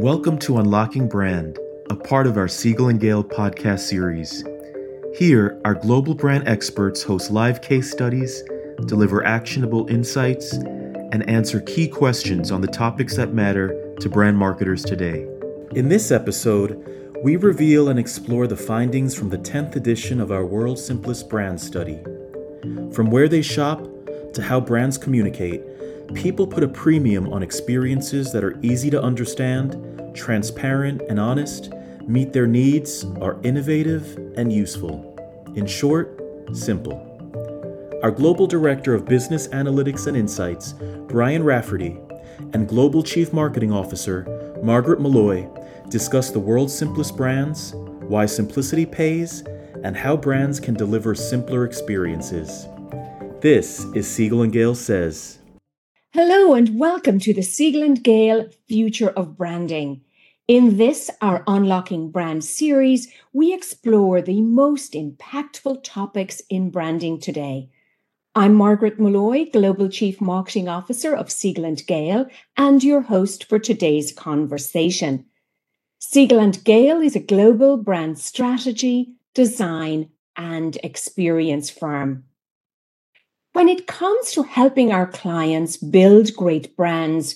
Welcome to Unlocking Brand, a part of our Siegel and Gale podcast series. Here, our global brand experts host live case studies, deliver actionable insights, and answer key questions on the topics that matter to brand marketers today. In this episode, we reveal and explore the findings from the 10th edition of our World's Simplest Brand Study. From where they shop to how brands communicate, people put a premium on experiences that are easy to understand, transparent and honest, meet their needs, are innovative and useful. In short, simple. Our Global Director of Business Analytics and Insights, Brian Rafferty, and Global Chief Marketing Officer, Margaret Molloy, discuss the world's simplest brands, why simplicity pays, and how brands can deliver simpler experiences. This is Siegel and Gale Says. Hello, and welcome to the Siegel and Gale Future of Branding. In this, our Unlocking Brand series, we explore the most impactful topics in branding today. I'm Margaret Molloy, Global Chief Marketing Officer of Siegel and Gale, and your host for today's conversation. Siegel and Gale is a global brand strategy, design, and experience firm. When it comes to helping our clients build great brands,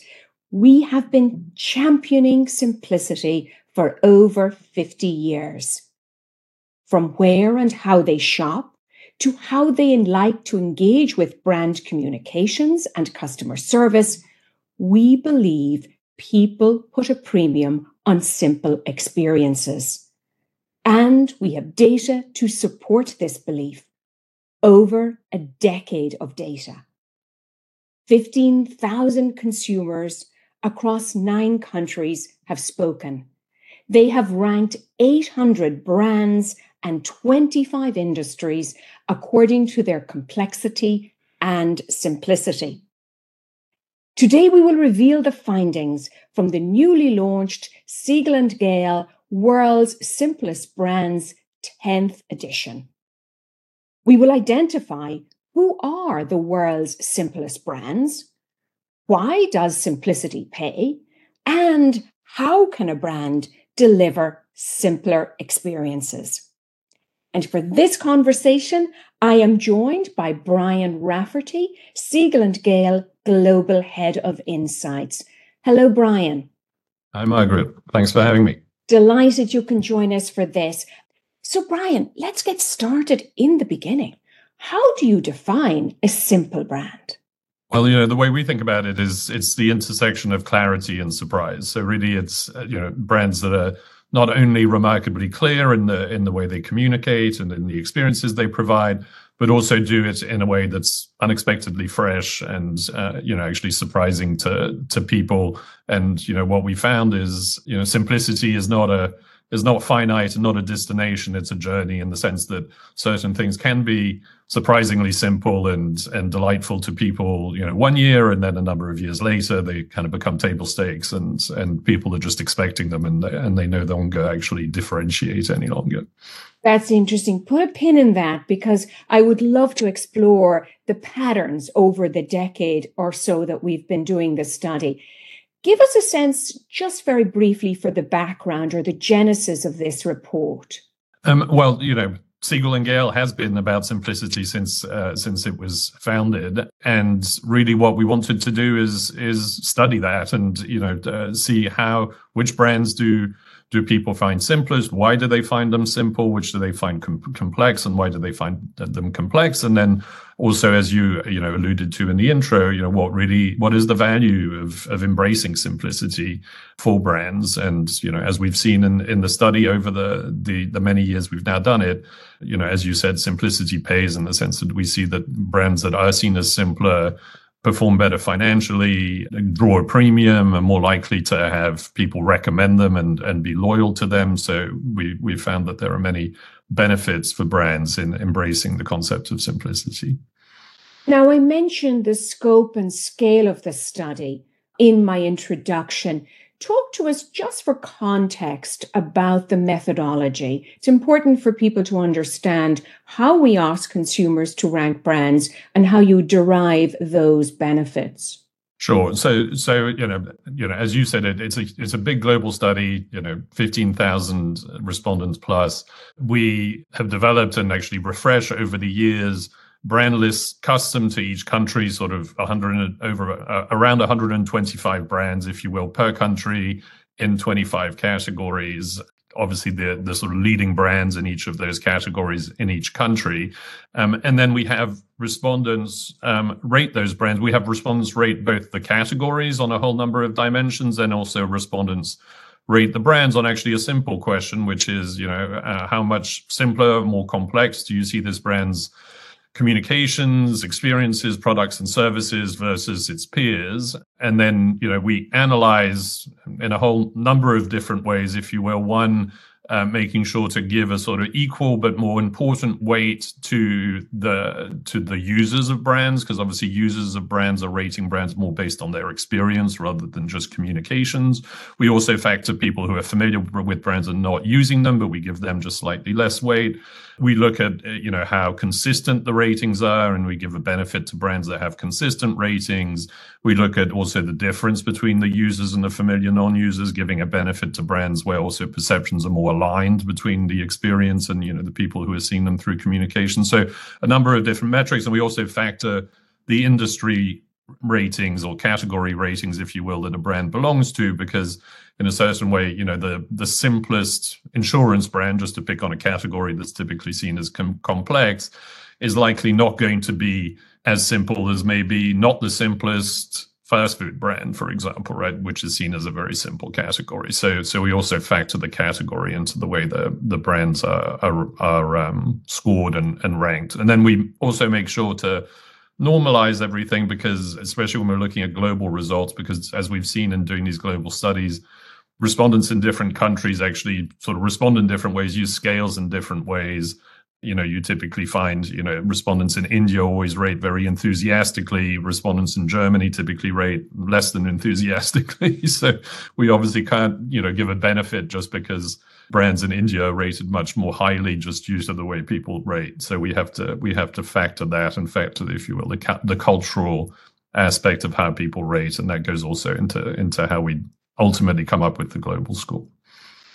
we have been championing simplicity for over 50 years. From where and how they shop to how they like to engage with brand communications and customer service, we believe people put a premium on simple experiences. And we have data to support this belief. Over a decade of data. 15,000 consumers across nine countries have spoken. They have ranked 800 brands and 25 industries according to their complexity and simplicity. Today, we will reveal the findings from the newly launched Siegel and Gale World's Simplest Brands 10th edition. We will identify who are the world's simplest brands, why does simplicity pay? And how can a brand deliver simpler experiences? And for this conversation, I am joined by Brian Rafferty, Siegel and Gale Global Head of Insights. Hello, Brian. Hi, Margaret. Thanks for having me. Delighted you can join us for this. So, Brian, let's get started in the beginning. How do you define a simple brand? Well, you know, the way we think about it is it's the intersection of clarity and surprise. So really it's uh, you know brands that are not only remarkably clear in the in the way they communicate and in the experiences they provide, but also do it in a way that's unexpectedly fresh and uh, you know actually surprising to to people. And you know what we found is you know simplicity is not a is not finite and not a destination. It's a journey in the sense that certain things can be surprisingly simple and and delightful to people. You know, one year and then a number of years later, they kind of become table stakes, and and people are just expecting them, and they, and they no longer actually differentiate any longer. That's interesting. Put a pin in that because I would love to explore the patterns over the decade or so that we've been doing this study. Give us a sense, just very briefly, for the background or the genesis of this report. Um, well, you know, Siegel and Gale has been about simplicity since uh, since it was founded, and really what we wanted to do is is study that and you know uh, see how which brands do do people find simplest? Why do they find them simple? Which do they find com- complex? And why do they find them complex? And then also, as you you know alluded to in the intro, you know what really what is the value of of embracing simplicity for brands? And you know, as we've seen in in the study over the the the many years we've now done it, you know, as you said, simplicity pays in the sense that we see that brands that are seen as simpler perform better financially, draw a premium, are more likely to have people recommend them and, and be loyal to them. So we we found that there are many benefits for brands in embracing the concept of simplicity. Now, I mentioned the scope and scale of the study in my introduction. Talk to us just for context about the methodology. It's important for people to understand how we ask consumers to rank brands and how you derive those benefits. Sure. So, so you know, you know, as you said, it, it's a it's a big global study. You know, fifteen thousand respondents plus. We have developed and actually refreshed over the years brand lists custom to each country, sort of 100 over uh, around 125 brands, if you will, per country in 25 categories obviously the the sort of leading brands in each of those categories in each country, um, and then we have respondents um, rate those brands. We have respondents rate both the categories on a whole number of dimensions, and also respondents rate the brands on actually a simple question, which is you know uh, how much simpler, more complex do you see this brand's communications, experiences, products and services versus its peers. And then, you know, we analyze in a whole number of different ways, if you will. One, uh, making sure to give a sort of equal but more important weight to the to the users of brands because obviously users of brands are rating brands more based on their experience rather than just communications we also factor people who are familiar with brands and not using them but we give them just slightly less weight we look at uh, you know how consistent the ratings are and we give a benefit to brands that have consistent ratings. We look at also the difference between the users and the familiar non-users giving a benefit to brands where also perceptions are more aligned between the experience and you know the people who are seeing them through communication. So a number of different metrics and we also factor the industry ratings or category ratings if you will that a brand belongs to because in a certain way, you know, the the simplest insurance brand, just to pick on a category that's typically seen as com- complex, is likely not going to be as simple as maybe not the simplest fast food brand, for example, right, which is seen as a very simple category. So, so we also factor the category into the way the the brands are are, are um, scored and, and ranked, and then we also make sure to normalize everything because, especially when we're looking at global results, because as we've seen in doing these global studies, respondents in different countries actually sort of respond in different ways, use scales in different ways. You know, you typically find, you know, respondents in India always rate very enthusiastically. Respondents in Germany typically rate less than enthusiastically. so we obviously can't, you know, give a benefit just because brands in India rated much more highly just due to the way people rate. So we have to we have to factor that and factor, if you will, the the cultural aspect of how people rate, and that goes also into into how we ultimately come up with the global score.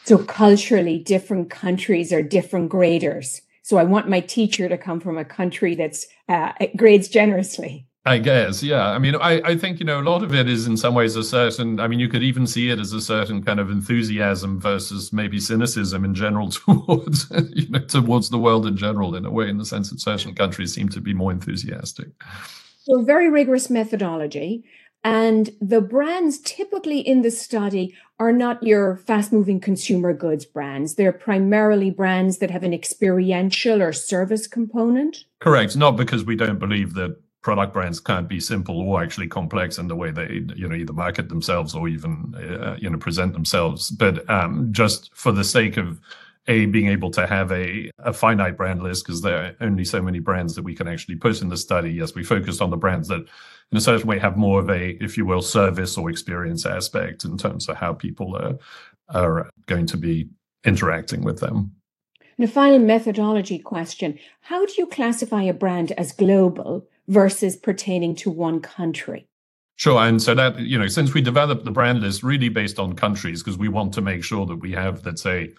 So culturally, different countries are different graders. So I want my teacher to come from a country that's uh, grades generously. I guess, yeah. I mean, I, I think, you know, a lot of it is in some ways a certain, I mean, you could even see it as a certain kind of enthusiasm versus maybe cynicism in general towards, you know, towards the world in general, in a way, in the sense that certain countries seem to be more enthusiastic. So, very rigorous methodology. And the brands typically in the study are not your fast moving consumer goods brands. They're primarily brands that have an experiential or service component. Correct. Not because we don't believe that product brands can't be simple or actually complex in the way they you know either market themselves or even uh, you know present themselves. But um, just for the sake of a being able to have a, a finite brand list because there are only so many brands that we can actually put in the study. Yes we focused on the brands that in a certain way have more of a if you will service or experience aspect in terms of how people are are going to be interacting with them. And a final methodology question. How do you classify a brand as global versus pertaining to one country. Sure. And so that, you know, since we developed the brand list really based on countries, because we want to make sure that we have, let's say,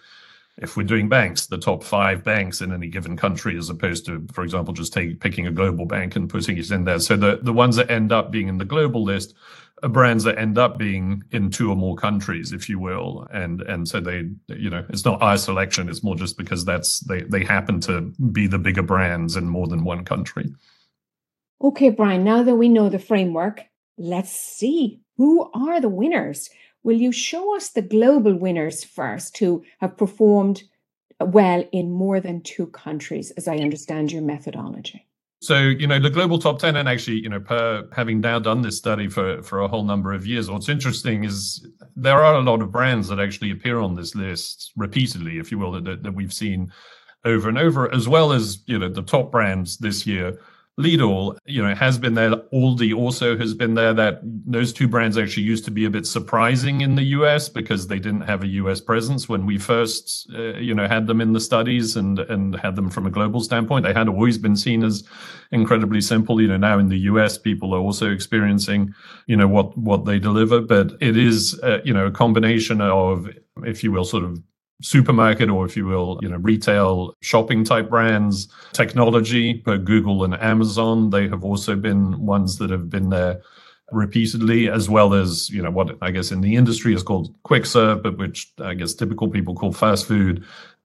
if we're doing banks, the top five banks in any given country, as opposed to, for example, just take, picking a global bank and putting it in there. So the, the ones that end up being in the global list are brands that end up being in two or more countries, if you will. And and so they, you know, it's not our selection, it's more just because that's they they happen to be the bigger brands in more than one country. Okay, Brian, now that we know the framework, let's see who are the winners. Will you show us the global winners first who have performed well in more than two countries, as I understand your methodology? So, you know, the global top 10, and actually, you know, per having now done this study for, for a whole number of years, what's interesting is there are a lot of brands that actually appear on this list repeatedly, if you will, that, that we've seen over and over, as well as, you know, the top brands this year Lidl, you know, has been there. Aldi also has been there. That those two brands actually used to be a bit surprising in the US because they didn't have a US presence when we first, uh, you know, had them in the studies and and had them from a global standpoint. They had always been seen as incredibly simple. You know, now in the US, people are also experiencing, you know, what what they deliver. But it is, uh, you know, a combination of, if you will, sort of supermarket or if you will you know retail shopping type brands. Technology google and amazon they have also been ones that have been there repeatedly as well as you know what i guess in the industry is called quick serve but which i guess typical people call fast food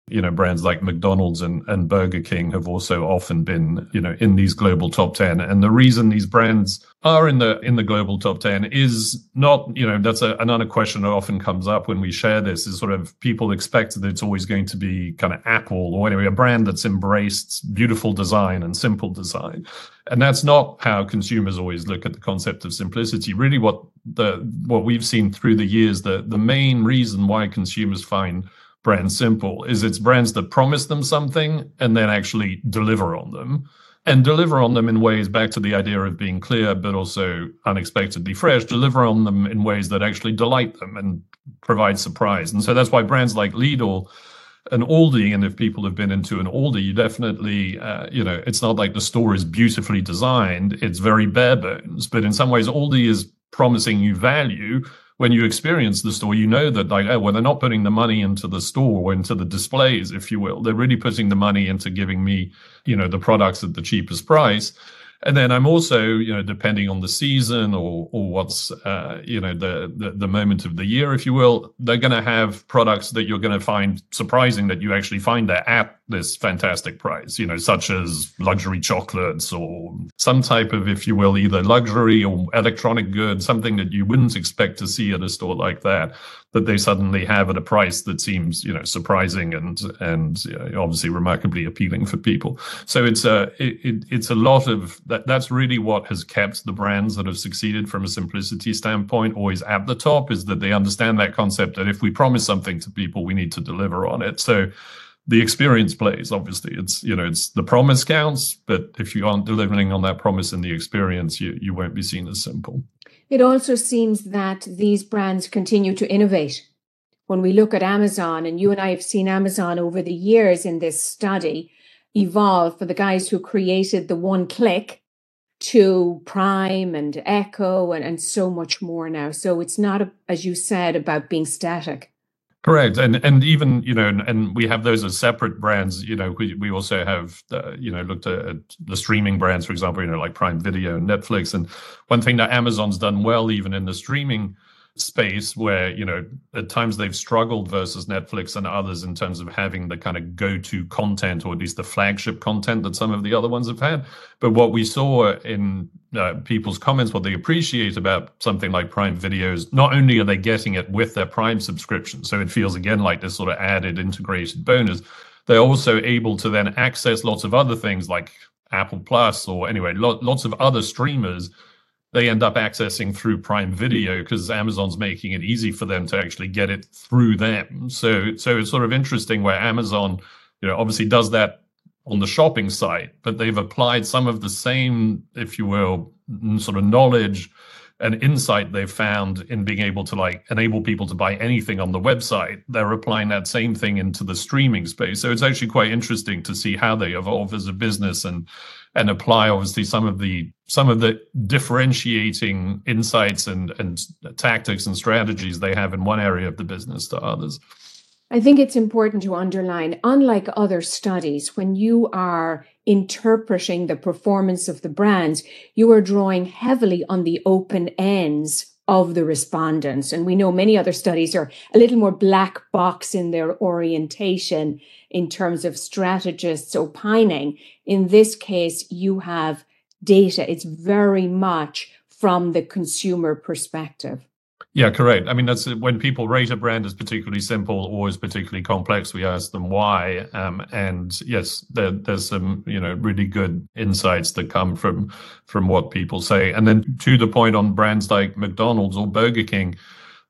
you know brands like mcdonald's and, and burger king have also often been you know in these global top 10 and the reason these brands are in the in the global top 10 is not you know that's a, another question that often comes up when we share this is sort of people expect that it's always going to be kind of apple or anyway a brand that's embraced beautiful design and simple design. And that's not how consumers always look at the concept of simplicity. Really what the what we've seen through the years the the main reason why consumers find brand simple is it's brands that promise them something and then actually deliver on them and deliver on them in ways back to the idea of being clear but also unexpectedly fresh deliver on them in ways that actually delight them and provide surprise. And so that's why brands like lidl and aldi and if people have been into an aldi you definitely uh, you know it's not like the store is beautifully designed it's very bare bones. But in some ways aldi is promising you value when you experience the store, you know that like, oh, well, they're not putting the money into the store or into the displays, if you will. They're really putting the money into giving me, you know, the products at the cheapest price. And then I'm also, you know, depending on the season or or what's, uh, you know, the, the, the moment of the year, if you will, they're going to have products that you're going to find surprising that you actually find there at this fantastic price. You know, such as luxury chocolates or some type of, if you will, either luxury or electronic goods, something that you wouldn't expect to see at a store like that that they suddenly have at a price that seems you know surprising and and obviously remarkably appealing for people. So it's a it, it's a lot of that. That's really what has kept the brands that have succeeded from a simplicity standpoint always at the top is that they understand that concept that if we promise something to people, we need to deliver on it. So the experience plays obviously it's you know it's the promise counts but if you aren't delivering on that promise in the experience you you won't be seen as simple it also seems that these brands continue to innovate. When we look at Amazon, and you and I have seen Amazon over the years in this study evolve for the guys who created the one click to Prime and Echo and, and so much more now. So it's not, as you said, about being static. Correct, and and even you know, and, we have those as separate brands. You know, we we also have uh, you know looked at, at, the streaming brands, for example, you know, like Prime Video and Netflix. And one thing that Amazon's done well, even in the streaming space where you know at times they've struggled versus netflix and others in terms of having the kind of go-to content or at least the flagship content that some of the other ones have had. But what we saw in uh, people's comments what they appreciate about something like prime videos not only are they getting it with their prime subscription so it feels again like this sort of added integrated bonus they're also able to then access lots of other things like apple plus or anyway lo- lots of other streamers they end up accessing through Prime Video because Amazon's making it easy for them to actually get it through them. So so it's sort of interesting where Amazon, you know, obviously does that on the shopping site, but they've applied some of the same, if you will, sort of knowledge and insight they've found in being able to like enable people to buy anything on the website. They're applying that same thing into the streaming space. So it's actually quite interesting to see how they evolve as a business and and apply obviously some of the some of the differentiating insights and and tactics and strategies they have in one area of the business to others. I think it's important to underline, unlike other studies, when you are interpreting the performance of the brands, you are drawing heavily on the open ends of the respondents. And we know many other studies are a little more black box in their orientation in terms of strategists opining. In this case, you have data. It's very much from the consumer perspective. Yeah, correct. I mean, that's when people rate a brand as particularly simple or as particularly complex, we ask them why. Um, and yes, there, there's some, you know, really good insights that come from from what people say. And then to the point on brands like McDonald's or Burger King,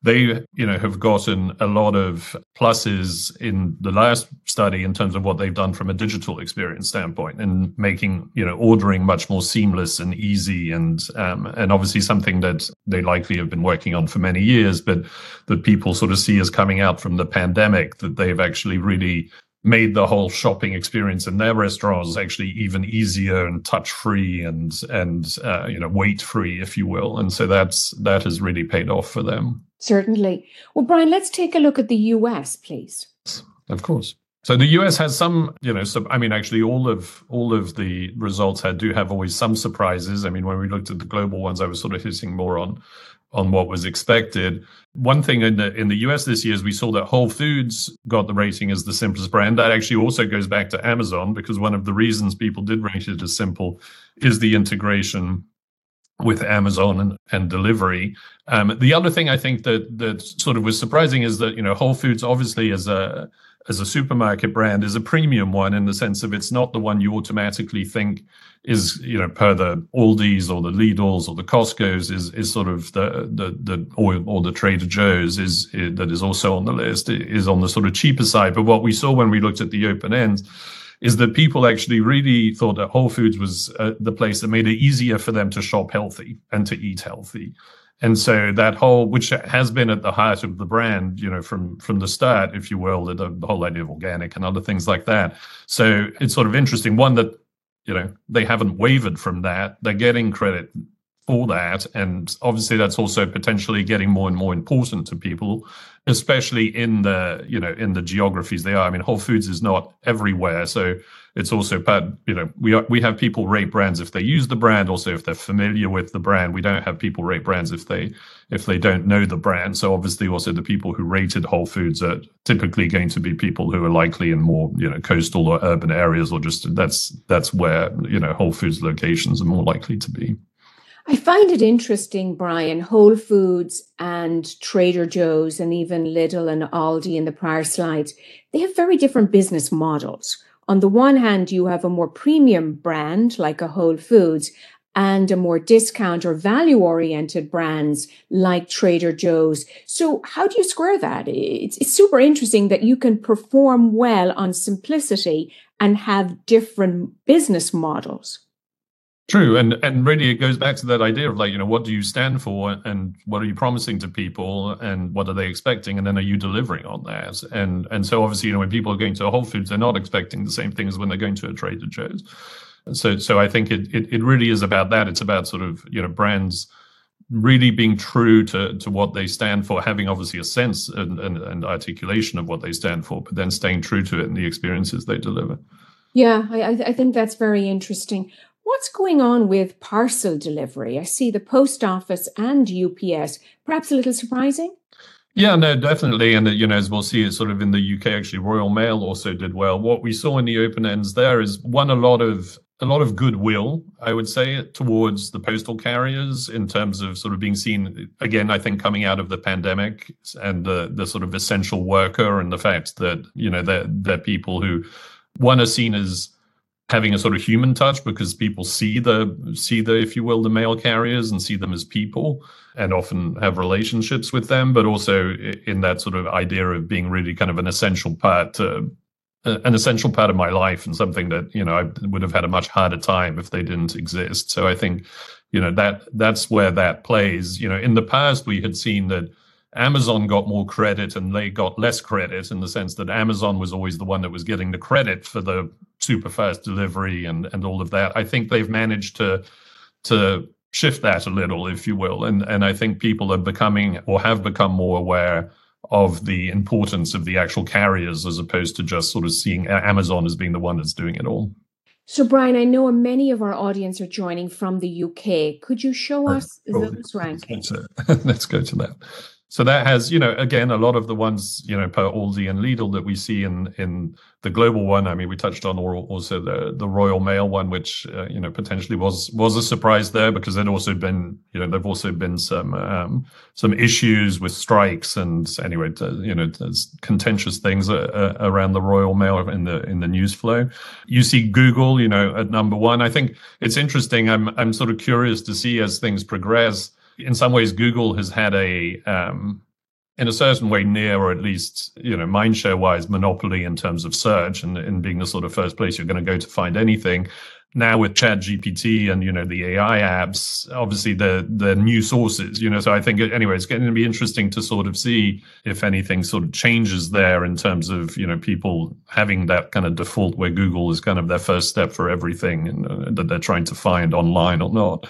they you know have gotten a lot of pluses in the last study in terms of what they've done from a digital experience standpoint and making you know ordering much more seamless and easy and um, and obviously something that they likely have been working on for many years but that people sort of see as coming out from the pandemic that they've actually really made the whole shopping experience in their restaurants actually even easier and touch free and and uh, you know wait free if you will. And so that's that has really paid off for them. Certainly. Well brian let's take a look at the us please. Of course. So the us has some you know so i mean actually all of all of the results had do have always some surprises. I mean when we looked at the global ones i was sort of hitting more on on what was expected. One thing in the in the US this year is we saw that Whole Foods got the rating as the simplest brand. That actually also goes back to Amazon because one of the reasons people did rate it as simple is the integration with Amazon and, and delivery. Um, the other thing I think that that sort of was surprising is that you know Whole Foods obviously as a as a supermarket brand is a premium one in the sense of it's not the one you automatically think is you know per the Aldi's or the Lidl's or the Costco's is is sort of the the the or, or the Trader Joe's is, is that is also on the list is on the sort of cheaper side. But what we saw when we looked at the open ends is that people actually really thought that Whole Foods was uh, the place that made it easier for them to shop healthy and to eat healthy. And so that whole, which has been at the heart of the brand, you know, from from the start, if you will, the, whole idea of organic and other things like that. So it's sort of interesting. One that you know they haven't wavered from that. They're getting credit for that, and obviously that's also potentially getting more and more important to people, especially in the you know in the geographies they are. I mean, Whole Foods is not everywhere, so it's also bad. you know we are, we have people rate brands if they use the brand also if they're familiar with the brand we don't have people rate brands if they if they don't know the brand so obviously also the people who rated whole foods are typically going to be people who are likely in more you know coastal or urban areas or just that's that's where you know whole foods locations are more likely to be I find it interesting, Brian. Whole Foods and Trader Joe's and even Lidl and Aldi in the prior slides, they have very different business models on the one hand, you have a more premium brand like a Whole Foods and a more discount or value oriented brands like Trader Joe's. So, how do you square that? It's, it's super interesting that you can perform well on simplicity and have different business models. True, and and really it goes back to that idea of like you know what do you stand for and what are you promising to people and what are they expecting and then are you delivering on that and and so obviously you know when people are going to Whole Foods they're not expecting the same things as when they're going to a Trader Joe's, so so I think it, it it really is about that. It's about sort of you know brands really being true to to what they stand for, having obviously a sense and, and, and articulation of what they stand for, but then staying true to it in the experiences they deliver. Yeah, I, I think that's very interesting. What's going on with parcel delivery? I see the post office and UPS, perhaps a little surprising. Yeah, no, definitely. And, uh, you know, as we'll see, it's sort of in the UK, actually, Royal Mail also did well. What we saw in the open ends there is one, a lot of a lot of goodwill, I would say, towards the postal carriers in terms of sort of being seen again. I think coming out of the pandemic and the the sort of essential worker and the fact that you know they're they're people who one are seen as having a sort of human touch because people see the see the if you will the mail carriers and see them as people and often have relationships with them but also in that sort of idea of being really kind of an essential part uh, to, an essential part of my life and something that you know I would have had a much harder time if they didn't exist. So i think you know that that's where that plays. You know in the past we had seen that Amazon got more credit and they got less credit in the sense that Amazon was always the one that was getting the credit for the super fast delivery and, and all of that. I think they've managed to to shift that a little, if you will. And and I think people are becoming or have become more aware of the importance of the actual carriers as opposed to just sort of seeing Amazon as being the one that's doing it all. So, Brian, I know many of our audience are joining from the UK. Could you show oh, us oh, those rankings? Let's go to that. So that has, you know, again, a lot of the ones, you know, per Aldi and Lidl that we see in in the global one. I mean, we touched on also the the Royal Mail one, which uh, you know potentially was was a surprise there because there'd also been, you know, there've also been some um, some issues with strikes and anyway, you know, there's contentious things uh, uh, around the Royal Mail in the in the news flow. You see Google, you know, at number one. I think it's interesting. I'm I'm sort of curious to see as things progress in some ways, Google has had a um, in a certain way near or at least you know mindshare wise monopoly in terms of search and in being the sort of first place you're going to go to find anything. Now with chat gpt and you know the ai apps obviously the the new sources you know so i think anyway it's going to be interesting to sort of see if anything sort of changes there in terms of you know people having that kind of default where google is kind of their first step for everything and, uh, that they're trying to find online or not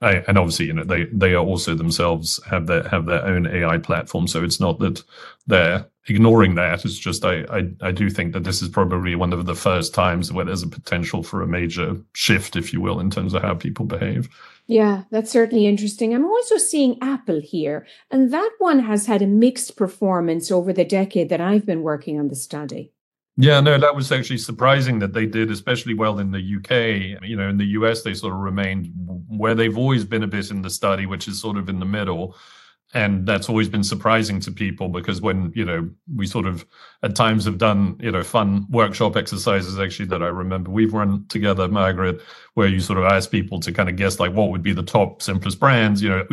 and obviously, you know, they they are also themselves have their have their own AI platform. So it's not that they're ignoring that. It's just I, I I do think that this is probably one of the first times where there's a potential for a major shift, if you will, in terms of how people behave. Yeah, that's certainly interesting. I'm also seeing Apple here, and that one has had a mixed performance over the decade that I've been working on the study. Yeah, no, that was actually surprising that they did especially well in the UK. You know, in the US, they sort of remained where they've always been a bit in the study, which is sort of in the middle and that's always been surprising to people because when you know we sort of at times have done you know fun workshop exercises actually that i remember we've run together margaret where you sort of ask people to kind of guess like what would be the top simplest brands you know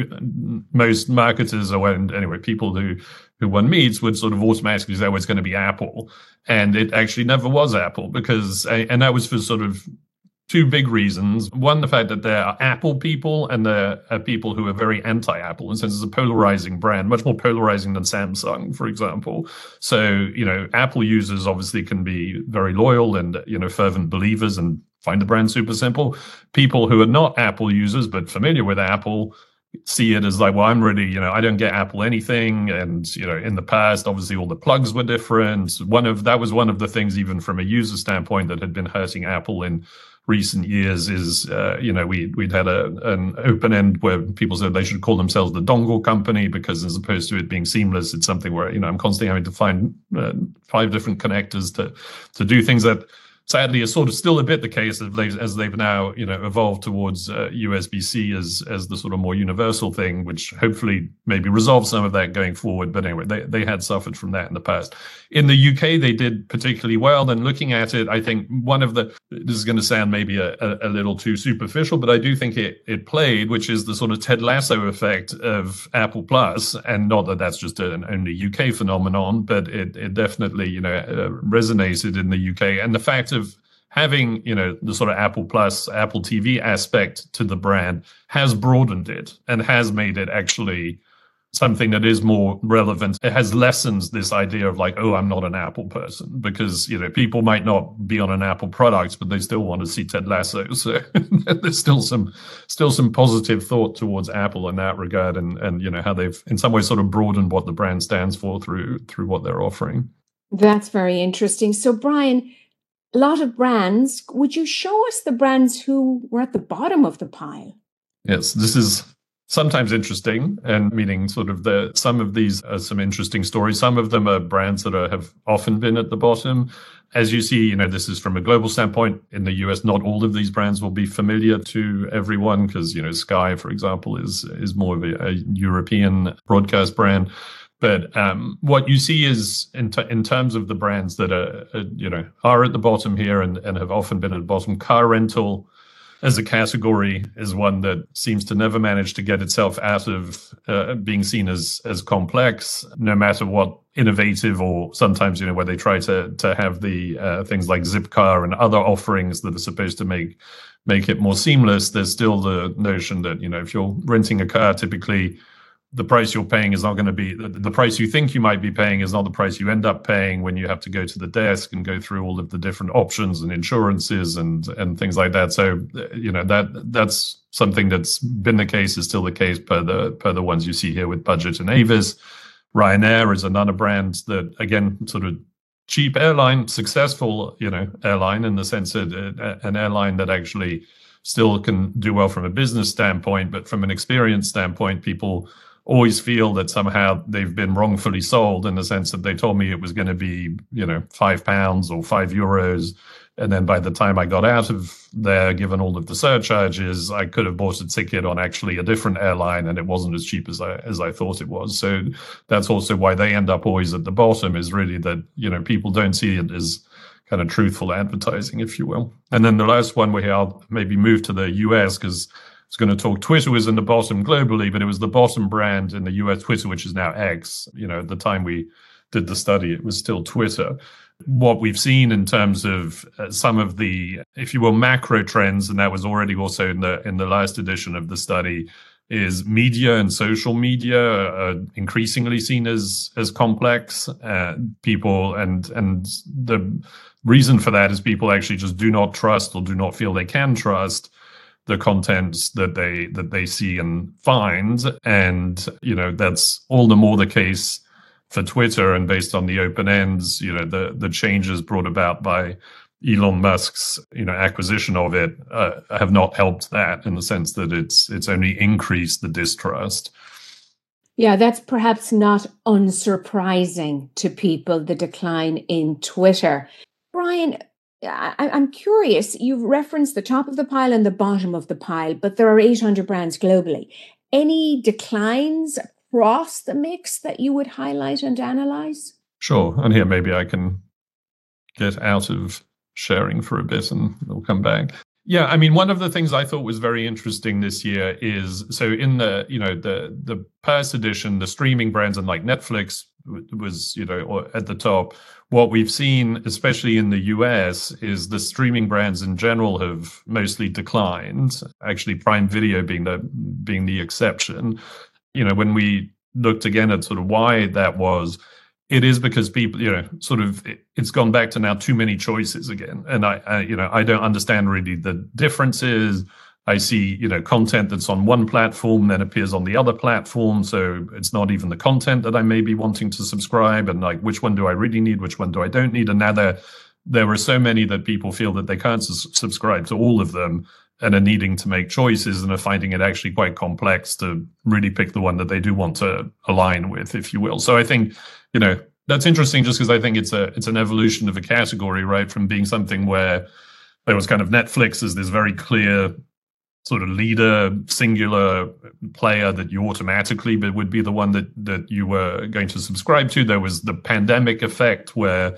most marketers or anyway people who who one meets would sort of automatically say oh it's going to be apple and it actually never was apple because and that was for sort of two big reasons. One, the fact that there are Apple people and there are people who are very anti-Apple, and since it's a polarizing brand, much more polarizing than Samsung, for example. So, you know, Apple users obviously can be very loyal and, you know, fervent believers and find the brand super simple. People who are not Apple users but familiar with Apple see it as like, well, I'm really, you know, I don't get Apple anything. And, you know, in the past, obviously all the plugs were different. One of that was one of the things, even from a user standpoint, that had been hurting Apple in recent years is, uh, you know, we we'd had a an open end where people said they should call themselves the dongle company because as opposed to it being seamless, it's something where you know I'm constantly having to find uh, five different connectors to to do things that sadly is sort of still a bit the case as they've, as they've now you know evolved towards uh, USB-C as as the sort of more universal thing, which hopefully maybe resolves some of that going forward. But anyway, they they had suffered from that in the past. In the UK, they did particularly well. And looking at it, I think one of the this is going to sound maybe a, a, a little too superficial, but I do think it it played, which is the sort of Ted Lasso effect of Apple Plus, and not that that's just an only UK phenomenon, but it it definitely you know uh, resonated in the UK, and the fact having you know the sort of apple plus apple tv aspect to the brand has broadened it and has made it actually something that is more relevant. It has lessened this idea of like oh i'm not an apple person because you know people might not be on an apple product but they still want to see ted lasso. So there's still some still some positive thought towards apple in that regard and and you know how they've in some way sort of broadened what the brand stands for through through what they're offering. That's very interesting. So brian a lot of brands. Would you show us the brands who were at the bottom of the pile? Yes, this is sometimes interesting and meaning sort of the some of these are some interesting stories some of them are brands that are, have often been at the bottom as you see you know this is from a global standpoint in the us not all of these brands will be familiar to everyone because you know sky for example is is more of a, a european broadcast brand but um, what you see is in, t- in terms of the brands that are, you know, are at the bottom here and, and have often been at the bottom, car rental as a category is one that seems to never manage to get itself out of uh, being seen as as complex, no matter what innovative or sometimes you know where they try to to have the uh, things like Zipcar and other offerings that are supposed to make make it more seamless. There's still the notion that you know if you're renting a car, typically the price you're paying is not going to be the price you think you might be paying is not the price you end up paying when you have to go to the desk and go through all of the different options and insurances and and things like that. So you know that that's something that's been the case is still the case per the per the ones you see here with budget and avis. Ryanair is another brand that again sort of cheap airline successful you know airline in the sense that uh, an airline that actually still can do well from a business standpoint but from an experience standpoint people always feel that somehow they've been wrongfully sold in the sense that they told me it was going to be, you know, five pounds or five euros. And then by the time I got out of there, given all of the surcharges, I could have bought a ticket on actually a different airline and it wasn't as cheap as I as I thought it was. So that's also why they end up always at the bottom is really that, you know, people don't see it as kind of truthful advertising, if you will. And then the last one we have maybe move to the US because was going to talk Twitter was in the bottom globally, but it was the bottom brand in the US Twitter, which is now X. You know, at the time we did the study, it was still Twitter. What we've seen in terms of uh, some of the, if you will, macro trends, and that was already also in the in the last edition of the study, is media and social media are increasingly seen as as complex. Uh, people and and the reason for that is people actually just do not trust or do not feel they can trust the contents that they that they see and find. And you know that's all the more the case for Twitter and based on the open ends you know the the changes brought about by Elon Musk's you know acquisition of it uh, have not helped that in the sense that it's it's only increased the distrust. Yeah that's perhaps not unsurprising to people the decline in Twitter. Brian I, am curious. You've referenced the top of the pile and the bottom of the pile, but there are 800 brands globally. Any declines across the mix that you would highlight and analyze? Sure. And here maybe I can get out of sharing for a bit and we'll come back. Yeah, I mean, one of the things I thought was very interesting this year is so in the you know the the purse edition, the streaming brands and like Netflix was you know at the top. What we've seen, especially in the US, is the streaming brands in general have mostly declined. Actually, Prime Video being the being the exception. You know, when we looked again at sort of why that was, it is because people, you know, sort of it, has gone back to now too many choices again, and I, I, you know, I don't understand really the differences. I see, you know, content that's on one platform then appears on the other platform, so it's not even the content that I may be wanting to subscribe, and like which one do I really need, which one do I don't need, and now there there are so many that people feel that they can't subscribe to all of them and are needing to make choices and are finding it actually quite complex to really pick the one that they do want to align with, if you will. So I think, you know, that's interesting just because I think it's a it's an evolution of a category, right? From being something where there was kind of Netflix as this very clear sort of leader, singular player that you automatically would be the one that that you were going to subscribe to. There was the pandemic effect where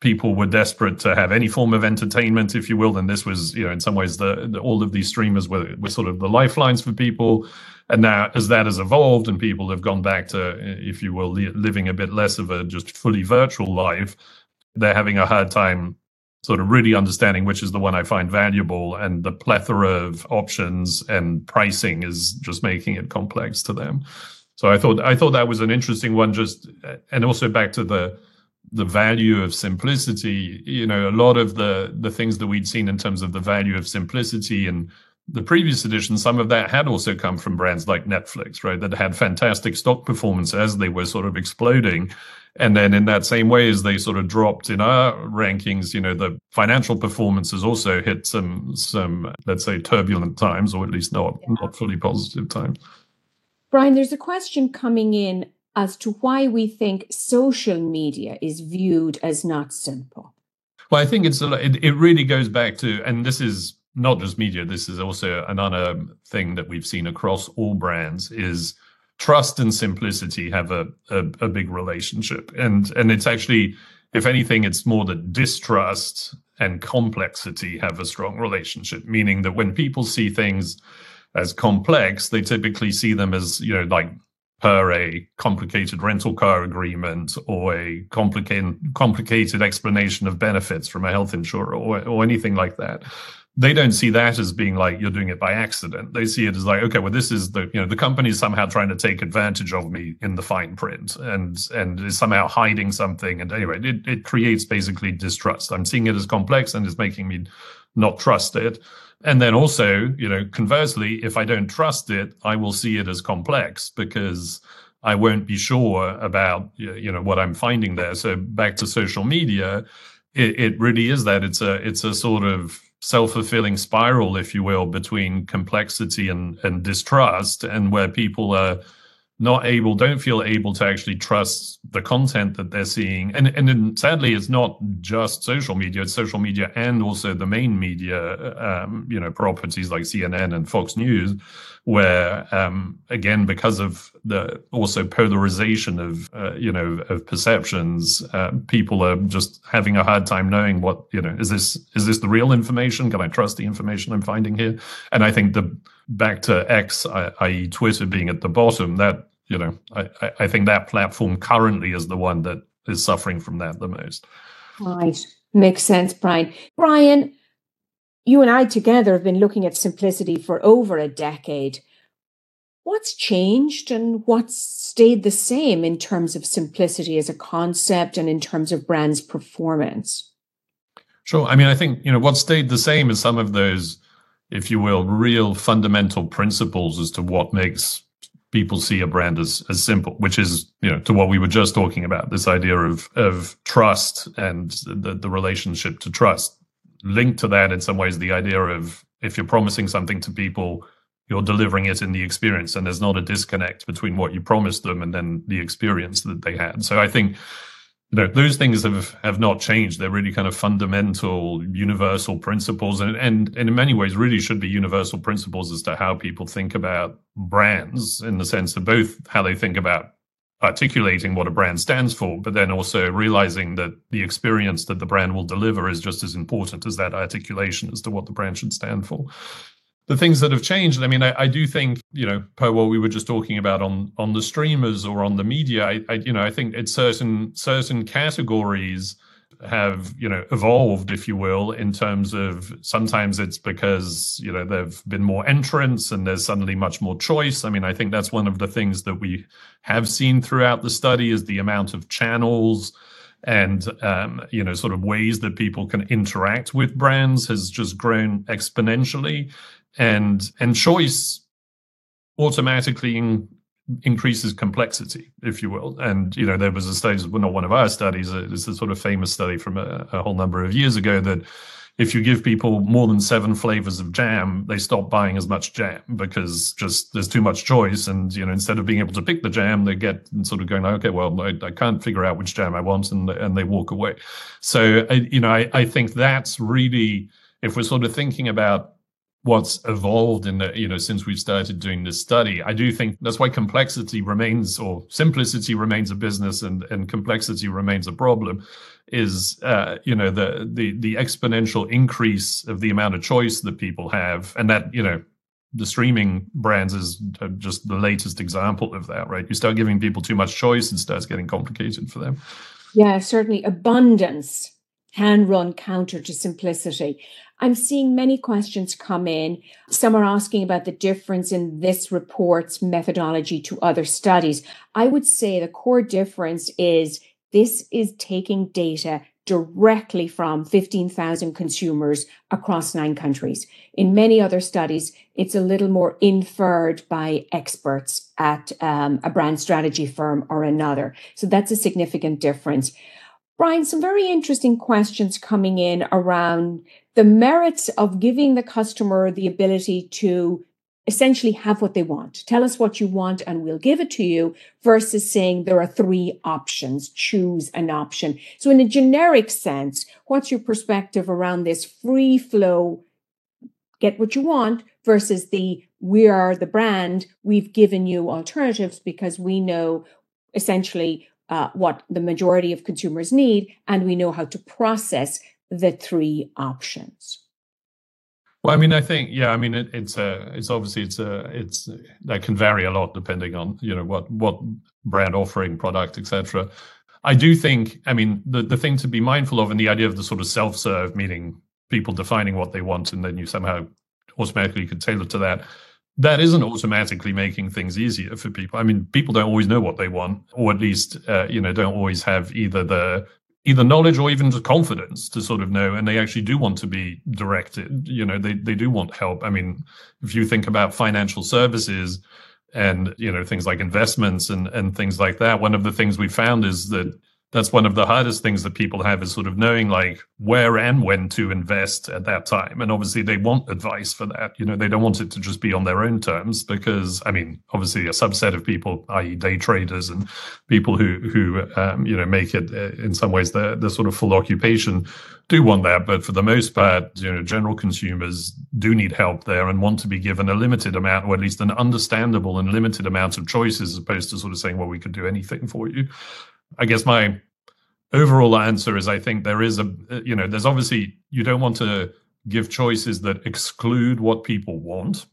people were desperate to have any form of entertainment, if you will. And this was, you know, in some ways, the, the, all of these streamers were, were sort of the lifelines for people. And now, as that has evolved and people have gone back to, if you will, li- living a bit less of a just fully virtual life, they're having a hard time sort of really understanding which is the one I find valuable. And the plethora of options and pricing is just making it complex to them. So I thought I thought that was an interesting one. Just and also back to the the value of simplicity you know a lot of the the things that we'd seen in terms of the value of simplicity and the previous edition some of that had also come from brands like netflix right that had fantastic stock performance as they were sort of exploding and then in that same way as they sort of dropped in our rankings you know the financial performance has also hit some some let's say turbulent times or at least not yeah. not fully positive times brian there's a question coming in as to why we think social media is viewed as not simple? Well, I think it's a, it, it really goes back to, and this is not just media. This is also another thing that we've seen across all brands is trust and simplicity have a, a, a big relationship, and and it's actually, if anything, it's more that distrust and complexity have a strong relationship. Meaning that when people see things as complex, they typically see them as you know like per a complicated rental car agreement or a complicated complicated explanation of benefits from a health insurer or, or anything like that they don't see that as being like you're doing it by accident. They see it as like okay well this is the you know the company is somehow trying to take advantage of me in the fine print and and is somehow hiding something. And anyway it, it creates basically distrust. I'm seeing it as complex and it's making me not trust it. And then also, you know, conversely, if I don't trust it, I will see it as complex because I won't be sure about you know what I'm finding there. So back to social media, it, it really is that. It's a it's a sort of self-fulfilling spiral, if you will, between complexity and, and distrust, and where people are not able, don't feel able to actually trust the content that they're seeing. And and then sadly, it's not just social media; it's social media and also the main media, um, you know, properties like CNN and Fox News, where um, again, because of the also polarization of uh, you know of perceptions, uh, people are just having a hard time knowing what you know is this is this the real information? Can I trust the information I'm finding here? And I think the back to X, i.e., Twitter being at the bottom, that you know, I, I think that platform currently is the one that is suffering from that the most. Right. Makes sense, Brian. Brian, you and I together have been looking at simplicity for over a decade. What's changed and what's stayed the same in terms of simplicity as a concept and in terms of brands' performance? Sure. I mean, I think, you know, what stayed the same is some of those, if you will, real fundamental principles as to what makes people see a brand as as simple, which is you know to what we were just talking about this idea of of trust and the the relationship to trust. Linked to that in some ways, the idea of if you're promising something to people, you're delivering it in the experience, and there's not a disconnect between what you promised them and then the experience that they had. So I think you know those things have have not changed. They're really kind of fundamental universal principles and, and and in many ways really should be universal principles as to how people think about brands in the sense of both how they think about articulating what a brand stands for but then also realizing that the experience that the brand will deliver is just as important as that articulation as to what the brand should stand for the things that have changed. I mean, I, I, do think, you know, per what we were just talking about on on the streamers or on the media, I, I you know, I think it's certain certain categories have you know evolved if you will in terms of sometimes it's because you know there've been more entrants and there's suddenly much more choice i mean i think that's one of the things that we have seen throughout the study is the amount of channels and um, you know sort of ways that people can interact with brands has just grown exponentially and and choice automatically in, increases complexity, if you will. And you know, there was a study, well, not one of our studies. Uh, it's a sort of famous study from a, a whole number of years ago that if you give people more than seven flavors of jam, they stop buying as much jam because just there's too much choice. And you know, instead of being able to pick the jam, they get sort of going, like, okay, well, I, I can't figure out which jam I want, and and they walk away. So you know, I, I think that's really if we're sort of thinking about what's evolved in the you know since we've started doing this study. I do think that's why complexity remains or simplicity remains a business and and complexity remains a problem is uh, you know the the the exponential increase of the amount of choice that people have. And that you know the streaming brands is uh, just the latest example of that right? You start giving people too much choice and starts getting complicated for them. Yeah certainly. Abundance can run counter to simplicity. I'm seeing many questions come in. Some are asking about the difference in this report's methodology to other studies. I would say the core difference is this is taking data directly from 15,000 consumers across nine countries. In many other studies, it's a little more inferred by experts at um, a brand strategy firm or another. So that's a significant difference. Brian, some very interesting questions coming in around the merits of giving the customer the ability to essentially have what they want. Tell us what you want and we'll give it to you versus saying there are three options, choose an option. So in a generic sense, what's your perspective around this free flow, get what you want versus the we are the brand, we've given you alternatives because we know essentially uh, what the majority of consumers need, and we know how to process the three options. Well, I mean, I think, yeah, I mean, it, it's a, it's obviously, it's a, it's that can vary a lot depending on, you know, what what brand offering, product, etc. I do think, I mean, the the thing to be mindful of, and the idea of the sort of self-serve, meaning people defining what they want, and then you somehow automatically could tailor to that that isn't automatically making things easier for people. I mean, people don't always know what they want, or at least, uh, you know, don't always have either the either knowledge or even the confidence to sort of know, and they actually do want to be directed. You know, they they do want help. I mean, if you think about financial services and you know things like investments and and things like that, one of the things we found is that that's one of the hardest things that people have is sort of knowing like where and when to invest at that time. And obviously they want advice for that. You know they don't want it to just be on their own terms because i mean obviously a subset of people i.e day traders and people who who um, you know make it uh, in some ways their sort of full occupation do want that. But for the most part you know general consumers do need help there and want to be given a limited amount or at least an understandable and limited amount of choices as opposed to sort of saying well we could do anything for you. I guess my overall answer is I think there is a, uh, you know, there's obviously, you don't want to give choices that exclude what people want.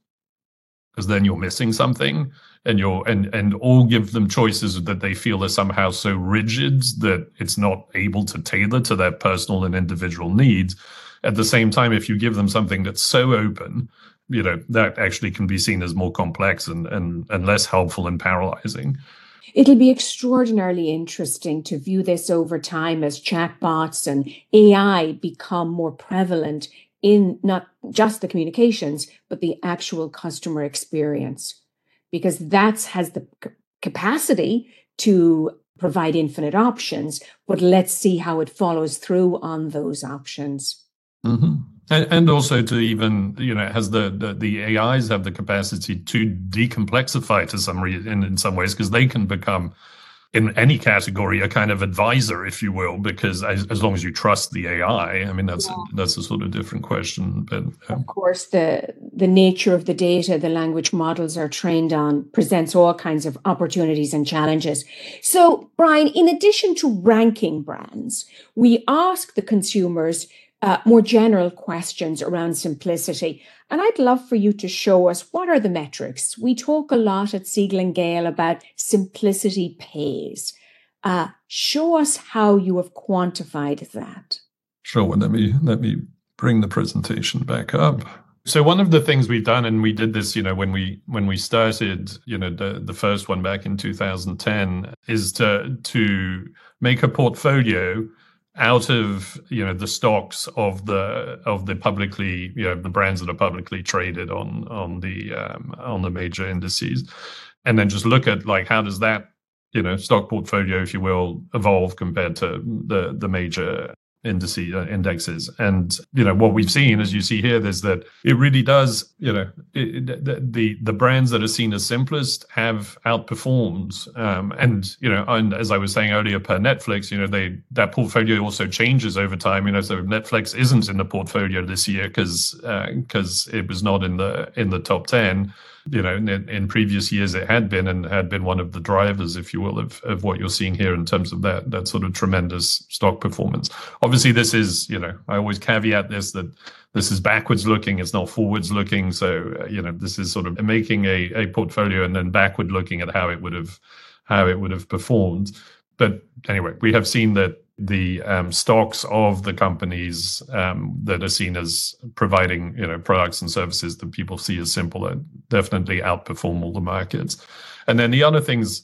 because then you're missing something and you're and and all give them choices that they feel are somehow so rigid that it's not able to tailor to their personal and individual needs at the same time if you give them something that's so open you know that actually can be seen as more complex and and, and less helpful and paralyzing It'll be extraordinarily interesting to view this over time as chatbots and AI become more prevalent in not just the communications, but the actual customer experience, because that has the capacity to provide infinite options. But let's see how it follows through on those options. Mm-hmm. And, and also to even you know has the, the, the AIs have the capacity to decomplexify to some reason in, in some ways because they can become in any category a kind of advisor if you will because as, as long as you trust the ai i mean that's yeah. that's a sort of different question but um. of course the the nature of the data the language models are trained on presents all kinds of opportunities and challenges so brian in addition to ranking brands we ask the consumers uh, more general questions around simplicity. And I'd love for you to show us what are the metrics. We talk a lot at Siegel and Gale about simplicity pays. Uh, show us how you have quantified that. Sure. Well, let me let me bring the presentation back up. So one of the things we've done, and we did this, you know, when we when we started, you know, the the first one back in 2010, is to to make a portfolio out of you know the stocks of the of the publicly you know the brands that are publicly traded on on the um, on the major indices and then just look at like how does that you know stock portfolio if you will evolve compared to the the major indices uh, indexes. And you know what we've seen as you see here is that it really does you know it, the, the, the brands that are seen as simplest have outperformed um, and you know and as i was saying earlier per netflix you know they that portfolio also changes over time you know so netflix isn't in the portfolio this year because because uh, it was not in the in the top 10 you know, in, in, previous years it had been and had been one of the drivers, if you will, of, of what you're seeing here in terms of that that sort of tremendous stock performance. Obviously, this is, you know, I always caveat this that this is backwards looking, it's not forwards looking. So, uh, you know, this is sort of making a, a portfolio and then backward looking at how it would have how it would have performed. But anyway, we have seen that the um, stocks of the companies um, that are seen as providing you know products and services that people see as simple and definitely outperform all the markets. And then the other things,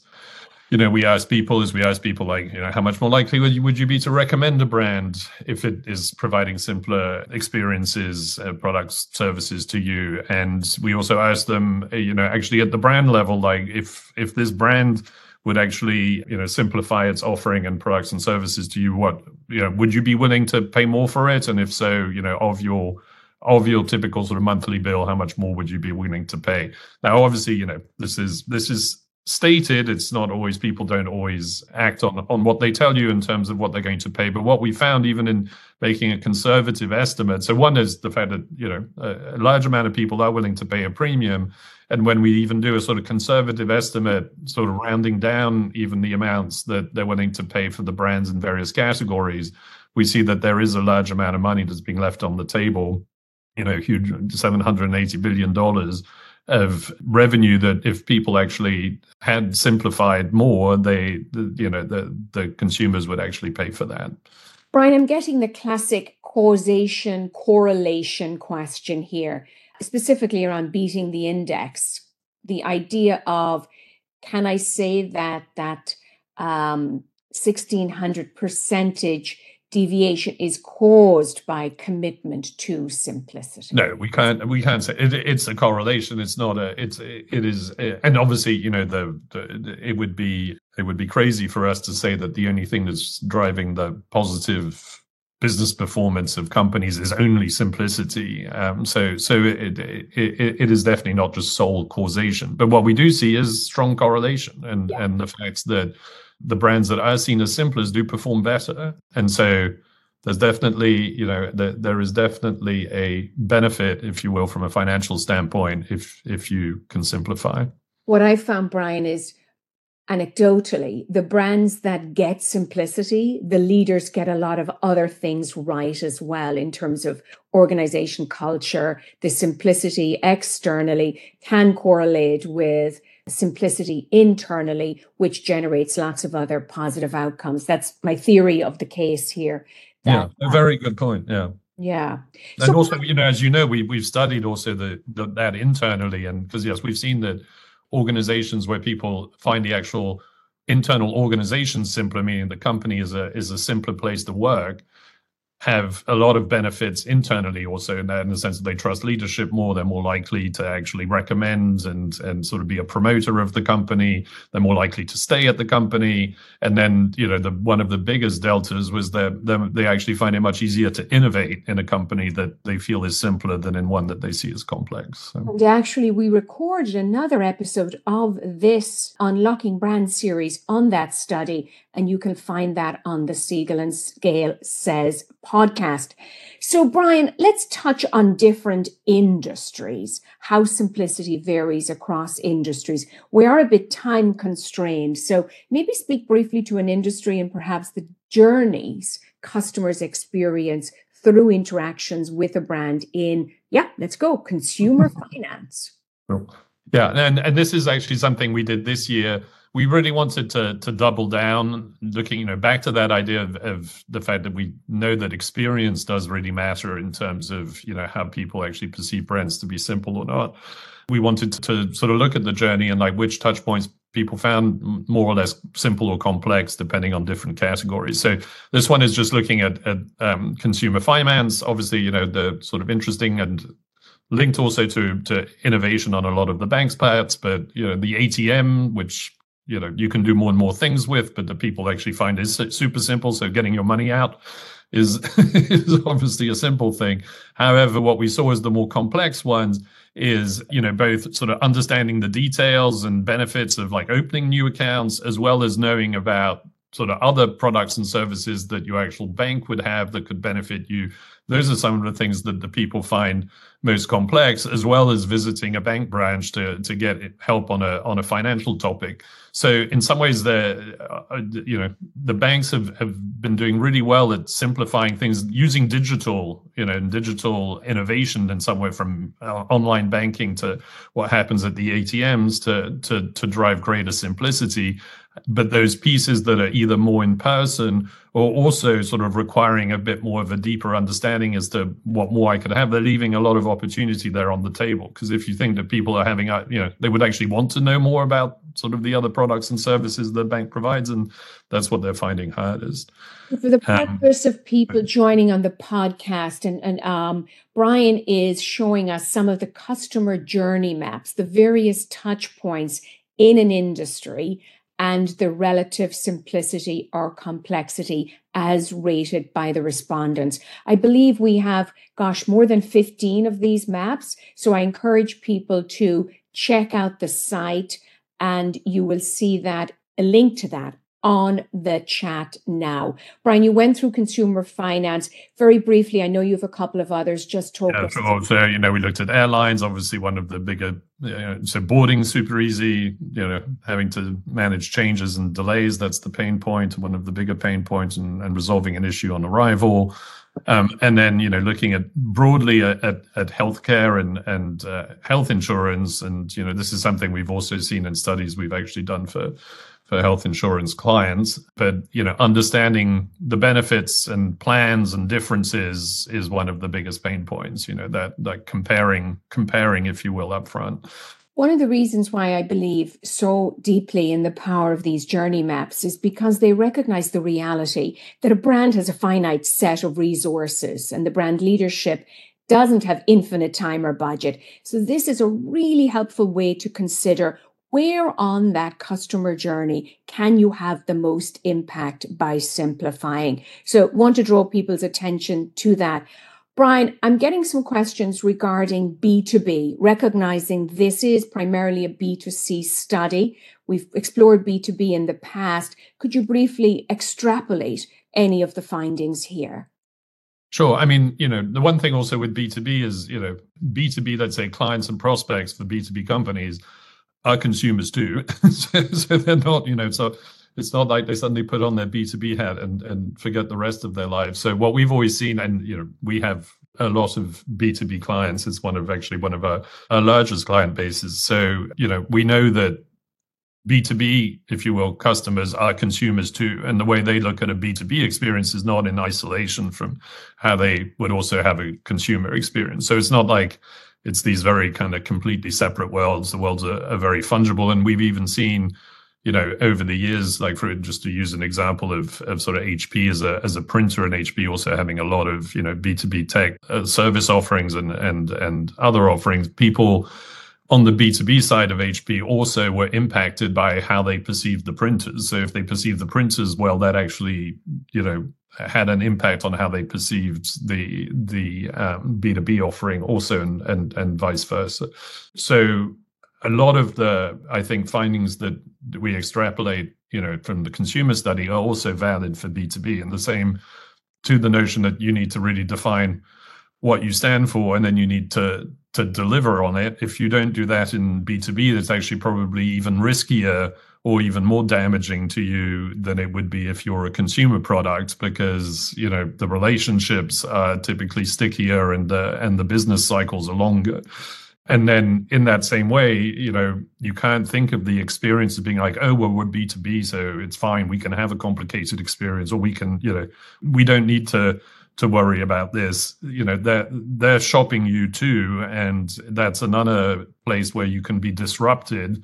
you know, we ask people is we ask people like, you know, how much more likely would you, would you be to recommend a brand if it is providing simpler experiences, uh, products, services to you? And we also ask them, you know, actually at the brand level, like if if this brand would actually you know simplify its offering and products and services to you what you know would you be willing to pay more for it? And if so you know of your of your typical sort of monthly bill how much more would you be willing to pay? Now obviously you know this is this is stated. It's not always people don't always act on on what they tell you in terms of what they're going to pay. But what we found even in making a conservative estimate so one is the fact that you know a, a large amount of people are willing to pay a premium and when we even do a sort of conservative estimate, sort of rounding down even the amounts that they're willing to pay for the brands in various categories, we see that there is a large amount of money that's being left on the table. You know, huge $780 billion of revenue that if people actually had simplified more, they, you know, the, the consumers would actually pay for that. Brian, I'm getting the classic causation correlation question here specifically around beating the index, the idea of can I say that that um, 1600 percentage deviation is caused by commitment to simplicity? No we can't we can't say it, it's a correlation it's not a it's it is and obviously you know the, the it would be it would be crazy for us to say that the only thing that's driving the positive business performance of companies is only simplicity. Um, so so it, it, it is definitely not just sole causation. But what we do see is strong correlation and, yeah. and the fact that the brands that are seen as simplest do perform better. And so there's definitely, you know, there, there is definitely a benefit, if you will, from a financial standpoint, if if you can simplify. What I found, Brian, is anecdotally, the brands that get simplicity, the leaders get a lot of other things right as well in terms of organization culture. The simplicity externally can correlate with simplicity internally, which generates lots of other positive outcomes. That's my theory of the case here. That, yeah, a uh, very good point. Yeah. Yeah. And so, also, you know, as you know, we we've studied also the, the that internally, and because yes, we've seen that organizations where people find the actual internal organization simpler, meaning the company is a is a simpler place to work, have a lot of benefits internally also in that in the sense that they trust leadership more they're more likely to actually recommend and and sort of be a promoter of the company they're more likely to stay at the company and then you know the one of the biggest deltas was that they actually find it much easier to innovate in a company that they feel is simpler than in one that they see as complex so. and actually we recorded another episode of this unlocking brand series on that study and you can find that on the Siegel and Gale Says. So, Brian, let's touch on different industries, how simplicity varies across industries. We are a bit time constrained. So, maybe speak briefly to an industry and perhaps the journeys customers experience through interactions with a brand in, yeah, let's go, consumer finance. Oh, yeah, and, and this is actually something we did this year we really wanted to to double down, looking you know back to that idea of, of the fact that we know that experience does really matter in terms of you know how people actually perceive brands to be simple or not. We wanted to, to sort of look at the journey and like which touch points people found more or less simple or complex depending on different categories. So this one is just looking at, at um, consumer finance. Obviously, you know the sort of interesting and linked also to to innovation on a lot of the bank's parts, but you know the ATM, which you know you can do more and more things with, but the people actually find is super simple. So getting your money out is is obviously a simple thing. However, what we saw as the more complex ones is you know both sort of understanding the details and benefits of like opening new accounts as well as knowing about sort of other products and services that your actual bank would have that could benefit you those are some of the things that the people find most complex, as well as visiting a bank branch to to get help on a on a financial topic. So in some ways, the uh, you know the banks have have been doing really well at simplifying things using digital you know and digital innovation in some way from uh, online banking to what happens at the ATMs to to to drive greater simplicity but those pieces that are either more in person or also sort of requiring a bit more of a deeper understanding as to what more I could have, they're leaving a lot of opportunity there on the table. Because if you think that people are having, you know, they would actually want to know more about sort of the other products and services the bank provides, and that's what they're finding hardest. For the um, purpose um, of people joining on the podcast, and, and um, Brian is showing us some of the customer journey maps, the various touch points in an industry and the relative simplicity or complexity as rated by the respondents. I believe we have, gosh, more than 15 of these maps. So I encourage people to check out the site and you will see that a link to that on the chat now. Brian, you went through consumer finance very briefly. I know you have a couple of others. Just talk. Yeah, so you know, we looked at airlines, obviously one of the bigger, you know, so boarding super easy, you know, having to manage changes and delays. That's the pain point, one of the bigger pain points and, and resolving an issue on arrival. Um, and then, you know, looking at broadly at, at, at healthcare and, and uh, health insurance. And, you know, this is something we've also seen in studies we've actually done for for health insurance clients but you know understanding the benefits and plans and differences is one of the biggest pain points you know that that comparing comparing if you will upfront one of the reasons why I believe so deeply in the power of these journey maps is because they recognize the reality that a brand has a finite set of resources and the brand leadership doesn't have infinite time or budget. So, this is a really helpful way to consider where on that customer journey can you have the most impact by simplifying? So, want to draw people's attention to that. Brian, I'm getting some questions regarding B2B, recognizing this is primarily a B2C study. We've explored B2B in the past. Could you briefly extrapolate any of the findings here? Sure. I mean, you know, the one thing also with B2B is, you know, B2B, let's say clients and prospects for B2B companies our consumers too. so, so, they're not, you know, so it's not like they suddenly put on their B2B hat and, and forget the rest of their lives. So what we've always seen, and you know, we have a lot of B2B clients. It's one of actually one of our, our largest client bases. So, you know, we know that B2B, if you will, customers are consumers too. And the way they look at a B2B experience is not in isolation from how they would also have a consumer experience. So it's not like it's these very kind of completely separate worlds. The worlds are, are very fungible. And we've even seen, you know, over the years, like for just to use an example of, of sort of HP as a as a printer and HP also having a lot of, you know, B2B tech uh, service offerings and and and other offerings, people on the B2B side of HP also were impacted by how they perceived the printers. So if they perceived the printers well, that actually, you know, had an impact on how they perceived the the um, B2B offering also and, and and vice versa. So a lot of the I think findings that we extrapolate, you know, from the consumer study are also valid for B2B and the same to the notion that you need to really define what you stand for and then you need to to deliver on it. If you don't do that in B2B, that's actually probably even riskier or even more damaging to you than it would be if you're a consumer product because you know the relationships are typically stickier and the and the business cycles are longer and then in that same way you know you can't think of the experience as being like oh well we're b2b so it's fine we can have a complicated experience or we can you know we don't need to to worry about this. You know, they're they're shopping you too, and that's another place where you can be disrupted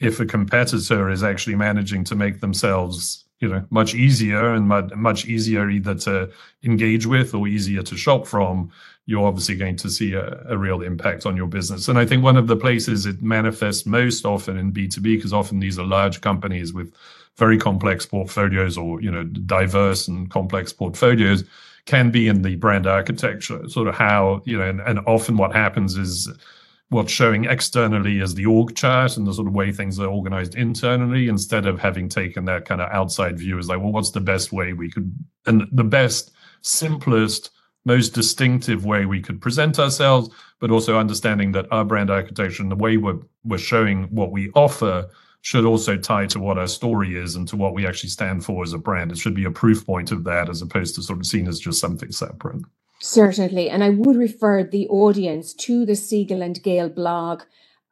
if a competitor is actually managing to make themselves you know much easier and much, easier either to engage with or easier to shop from you're obviously going to see a, a, real impact on your business. And i think one of the places it manifests most often in b2b because often these are large companies with very complex portfolios or you know diverse and complex portfolios can be in the brand architecture, sort of how, you know, and, and often what happens is what's showing externally as the org chart and the sort of way things are organized internally instead of having taken that kind of outside view is like, well, what's the best way we could, and the best, simplest, most distinctive way we could present ourselves, but also understanding that our brand architecture and the way we're, we're showing what we offer should also tie to what our story is and to what we actually stand for as a brand. It should be a proof point of that as opposed to sort of seen as just something separate. Certainly. And I would refer the audience to the Siegel and Gale blog.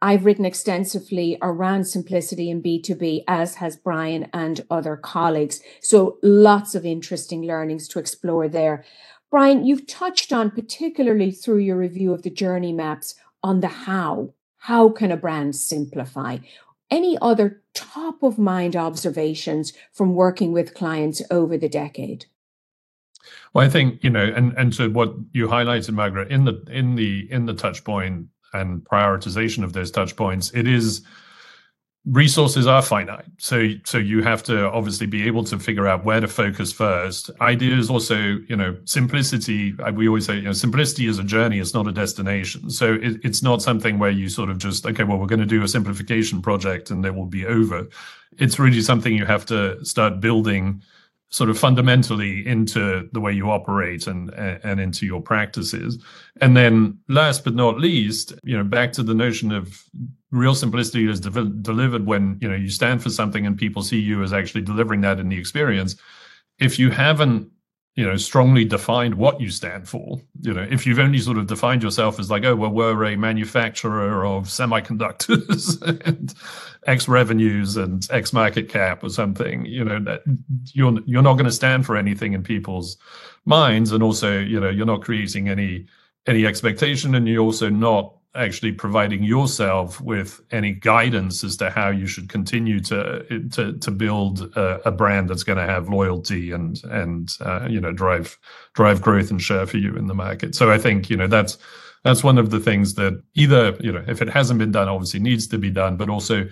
I've written extensively around simplicity in B2B, as has Brian and other colleagues. So lots of interesting learnings to explore there. Brian, you've touched on, particularly through your review of the journey maps, on the how. How can a brand simplify? any other top of mind observations from working with clients over the decade? Well, I think you know, and and to what you highlighted, Margaret, in the in the in the touch point and prioritization of those touch points, it is resources are finite. So so you have to obviously be able to figure out where to focus first. Ideas also you know simplicity we always say you know simplicity is a journey it's not a destination. So it, it's not something where you sort of just okay well we're going to do a simplification project and it will be over. It's really something you have to start building sort of fundamentally into the way you operate and and into your practices. And then last but not least you know back to the notion of real simplicity is de- delivered when you know you stand for something and people see you as actually delivering that in the experience. If you haven't you know strongly defined what you stand for. You know if you've only sort of defined yourself as like oh well we're a manufacturer of semiconductors and x revenues and x market cap or something you know that you're you're not going to stand for anything in people's minds. And also you know you're not creating any any expectation and you're also not actually providing yourself with any guidance as to how you should continue to to to build a, a brand that's going to have loyalty and and uh, you know drive drive growth and share for you in the market. So I think you know that's that's one of the things that either you know if it hasn't been done, obviously needs to be done, but also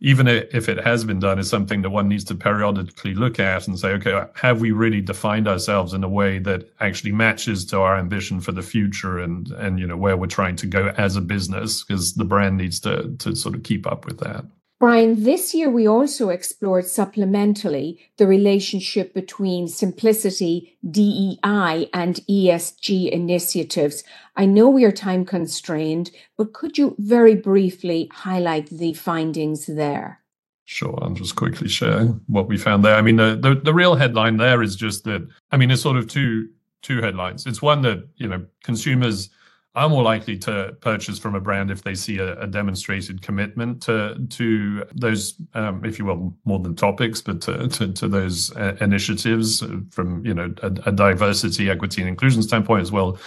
even if it has been done, is something that one needs to periodically look at and say, okay, have we really defined ourselves in a way that actually matches to our ambition for the future and and you know where we're trying to go as a business? Because the brand needs to to sort of keep up with that. Brian, this year we also explored supplementally the relationship between simplicity, DEI, and ESG initiatives. I know we are time constrained, but could you very briefly highlight the findings there? Sure, I'll just quickly share what we found there. I mean, the, the, the real headline there is just that. I mean, it's sort of two two headlines. It's one that you know consumers are more likely to purchase from a brand if they see a, a demonstrated commitment to to those, um, if you will, more than topics, but to, to, to those uh, initiatives from you know a, a, diversity, equity, and inclusion standpoint, as well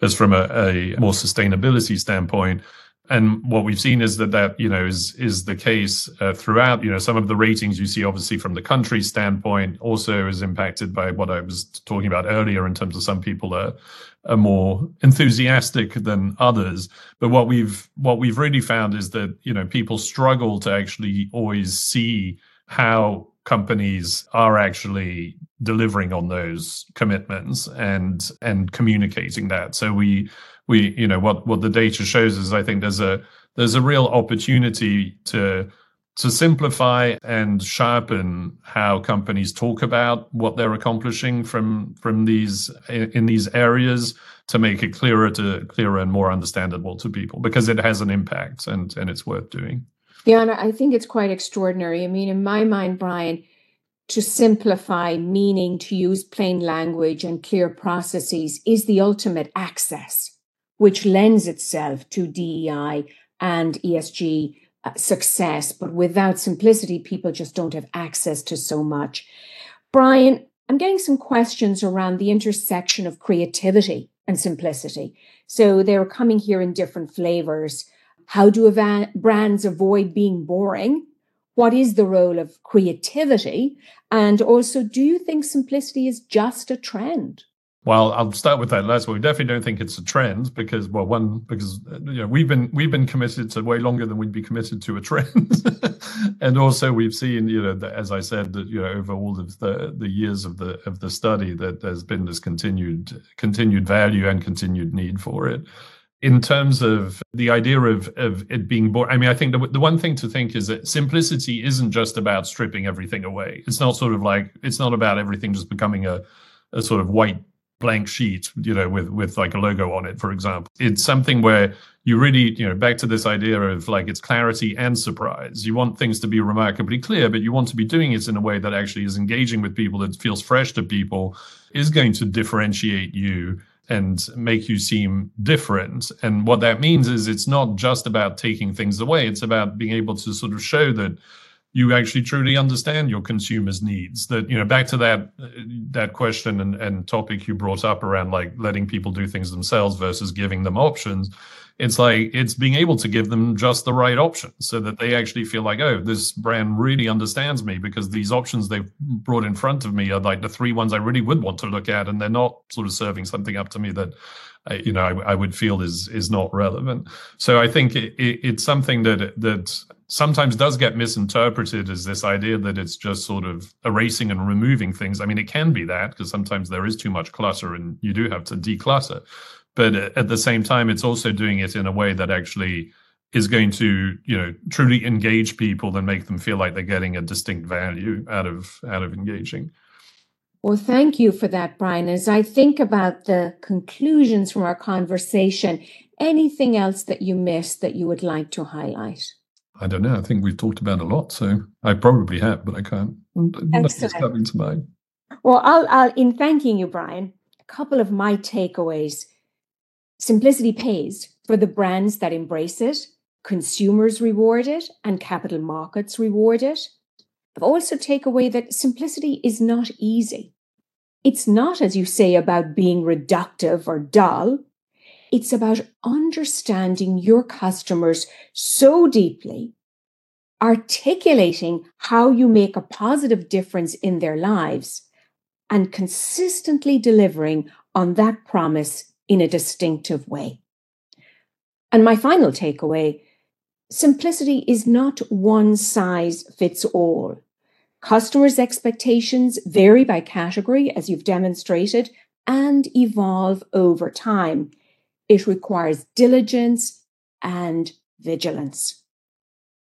as from a, a more sustainability standpoint. And what we've seen is that that you know is is the case uh, throughout. You know, some of the ratings you see, obviously from the country standpoint, also is impacted by what I was talking about earlier in terms of some people are are more enthusiastic than others. But what we've what we've really found is that you know people struggle to actually always see how companies are actually delivering on those commitments and and communicating that. So we we you know what what the data shows is I think there's a there's a real opportunity to to simplify and sharpen how companies talk about what they're accomplishing from from these in these areas to make it clearer to clearer and more understandable to people because it has an impact and and it's worth doing. Yeah, I think it's quite extraordinary. I mean, in my mind, Brian, to simplify meaning, to use plain language and clear processes is the ultimate access which lends itself to DEI and ESG Uh, success. But without simplicity, people just don't have access to so much. Brian, I'm getting some questions around the intersection of creativity and simplicity. So they're coming here in different flavors. How do brands avoid being boring? What is the role of creativity? And also, do you think simplicity is just a trend? Well, I'll start with that last one. We definitely don't think it's a trend because, well, one because uh, you know we've been we've been committed to way longer than we'd be committed to a trend, and also we've seen you know as I said that you know over all of the the years of the of the study that there's been this continued continued value and continued need for it. In terms of the idea of of it being boring, I mean, I think the the one thing to think is that simplicity isn't just about stripping everything away. It's not sort of like it's not about everything just becoming a a sort of white blank sheet, you know, with with like a logo on it, for example. It's something where you really, you know, back to this idea of like it's clarity and surprise. You want things to be remarkably clear, but you want to be doing it in a way that actually is engaging with people, that feels fresh to people, is going to differentiate you and make you seem different. And what that means is it's not just about taking things away, it's about being able to sort of show that you actually truly understand your consumers needs. That you know back to that that question and, and topic you brought up around like letting people do things themselves versus giving them options it's like it's being able to give them just the right option so that they actually feel like oh this brand really understands me because these options they've brought in front of me are like the three ones i really would want to look at and they're not sort of serving something up to me that you know I, I would feel is is not relevant so i think it, it, it's something that that sometimes does get misinterpreted as this idea that it's just sort of erasing and removing things. I mean, it can be that because sometimes there is too much clutter and you do have to declutter. But at the same time, it's also doing it in a way that actually is going to, you know, truly engage people and make them feel like they're getting a distinct value out of out of engaging. Well, thank you for that, Brian. As I think about the conclusions from our conversation, anything else that you missed that you would like to highlight? I don't know. I think we've talked about a lot, so I probably have, but I can't. Mm, Nothing's coming to mind. Well, I'll, I'll, in thanking you, Brian, a couple of my takeaways. Simplicity pays for the brands that embrace it, consumers reward it, and capital markets reward it. Also take away that simplicity is not easy. It's not, as you say, about being reductive or dull. It's about understanding your customers so deeply, articulating how you make a positive difference in their lives, and consistently delivering on that promise in a distinctive way. And my final takeaway simplicity is not one size fits all. Customers' expectations vary by category, as you've demonstrated, and evolve over time. It requires diligence and vigilance.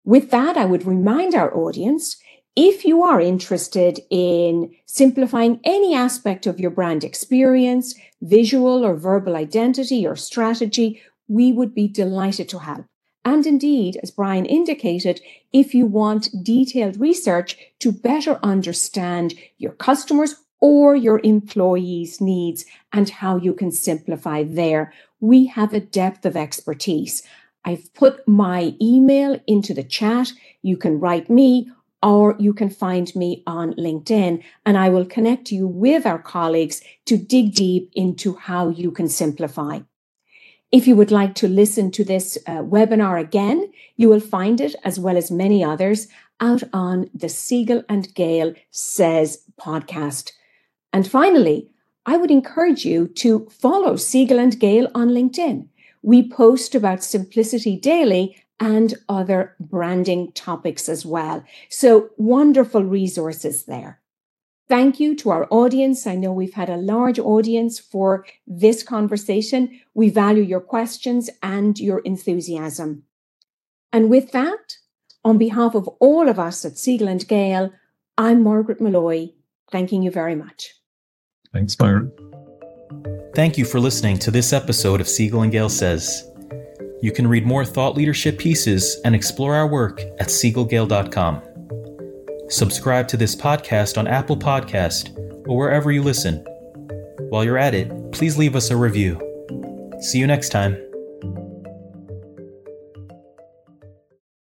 With that, I would remind our audience if you are interested in simplifying any aspect of your brand experience, visual or verbal identity or strategy, we would be delighted to help. And indeed, as Brian indicated, if you want detailed research to better understand your customers or your employees' needs and how you can simplify there, we have a depth of expertise. I've put my email into the chat. You can write me or you can find me on LinkedIn and I will connect you with our colleagues to dig deep into how you can simplify. If you would like to listen to this uh, webinar again, you will find it as well as many others out on the Siegel and Gale Says podcast. And finally, I would encourage you to follow Siegel and Gale on LinkedIn. We post about simplicity daily and other branding topics as well. So wonderful resources there. Thank you to our audience. I know we've had a large audience for this conversation. We value your questions and your enthusiasm. And with that, on behalf of all of us at Siegel and Gale, I'm Margaret Molloy, thanking you very much. Thanks, Margaret. Thank you for listening to this episode of Siegel and Gale Says. You can read more thought leadership pieces and explore our work at siegelgale.com. Subscribe to this podcast on Apple Podcast or wherever you listen. While you're at it, please leave us a review. See you next time.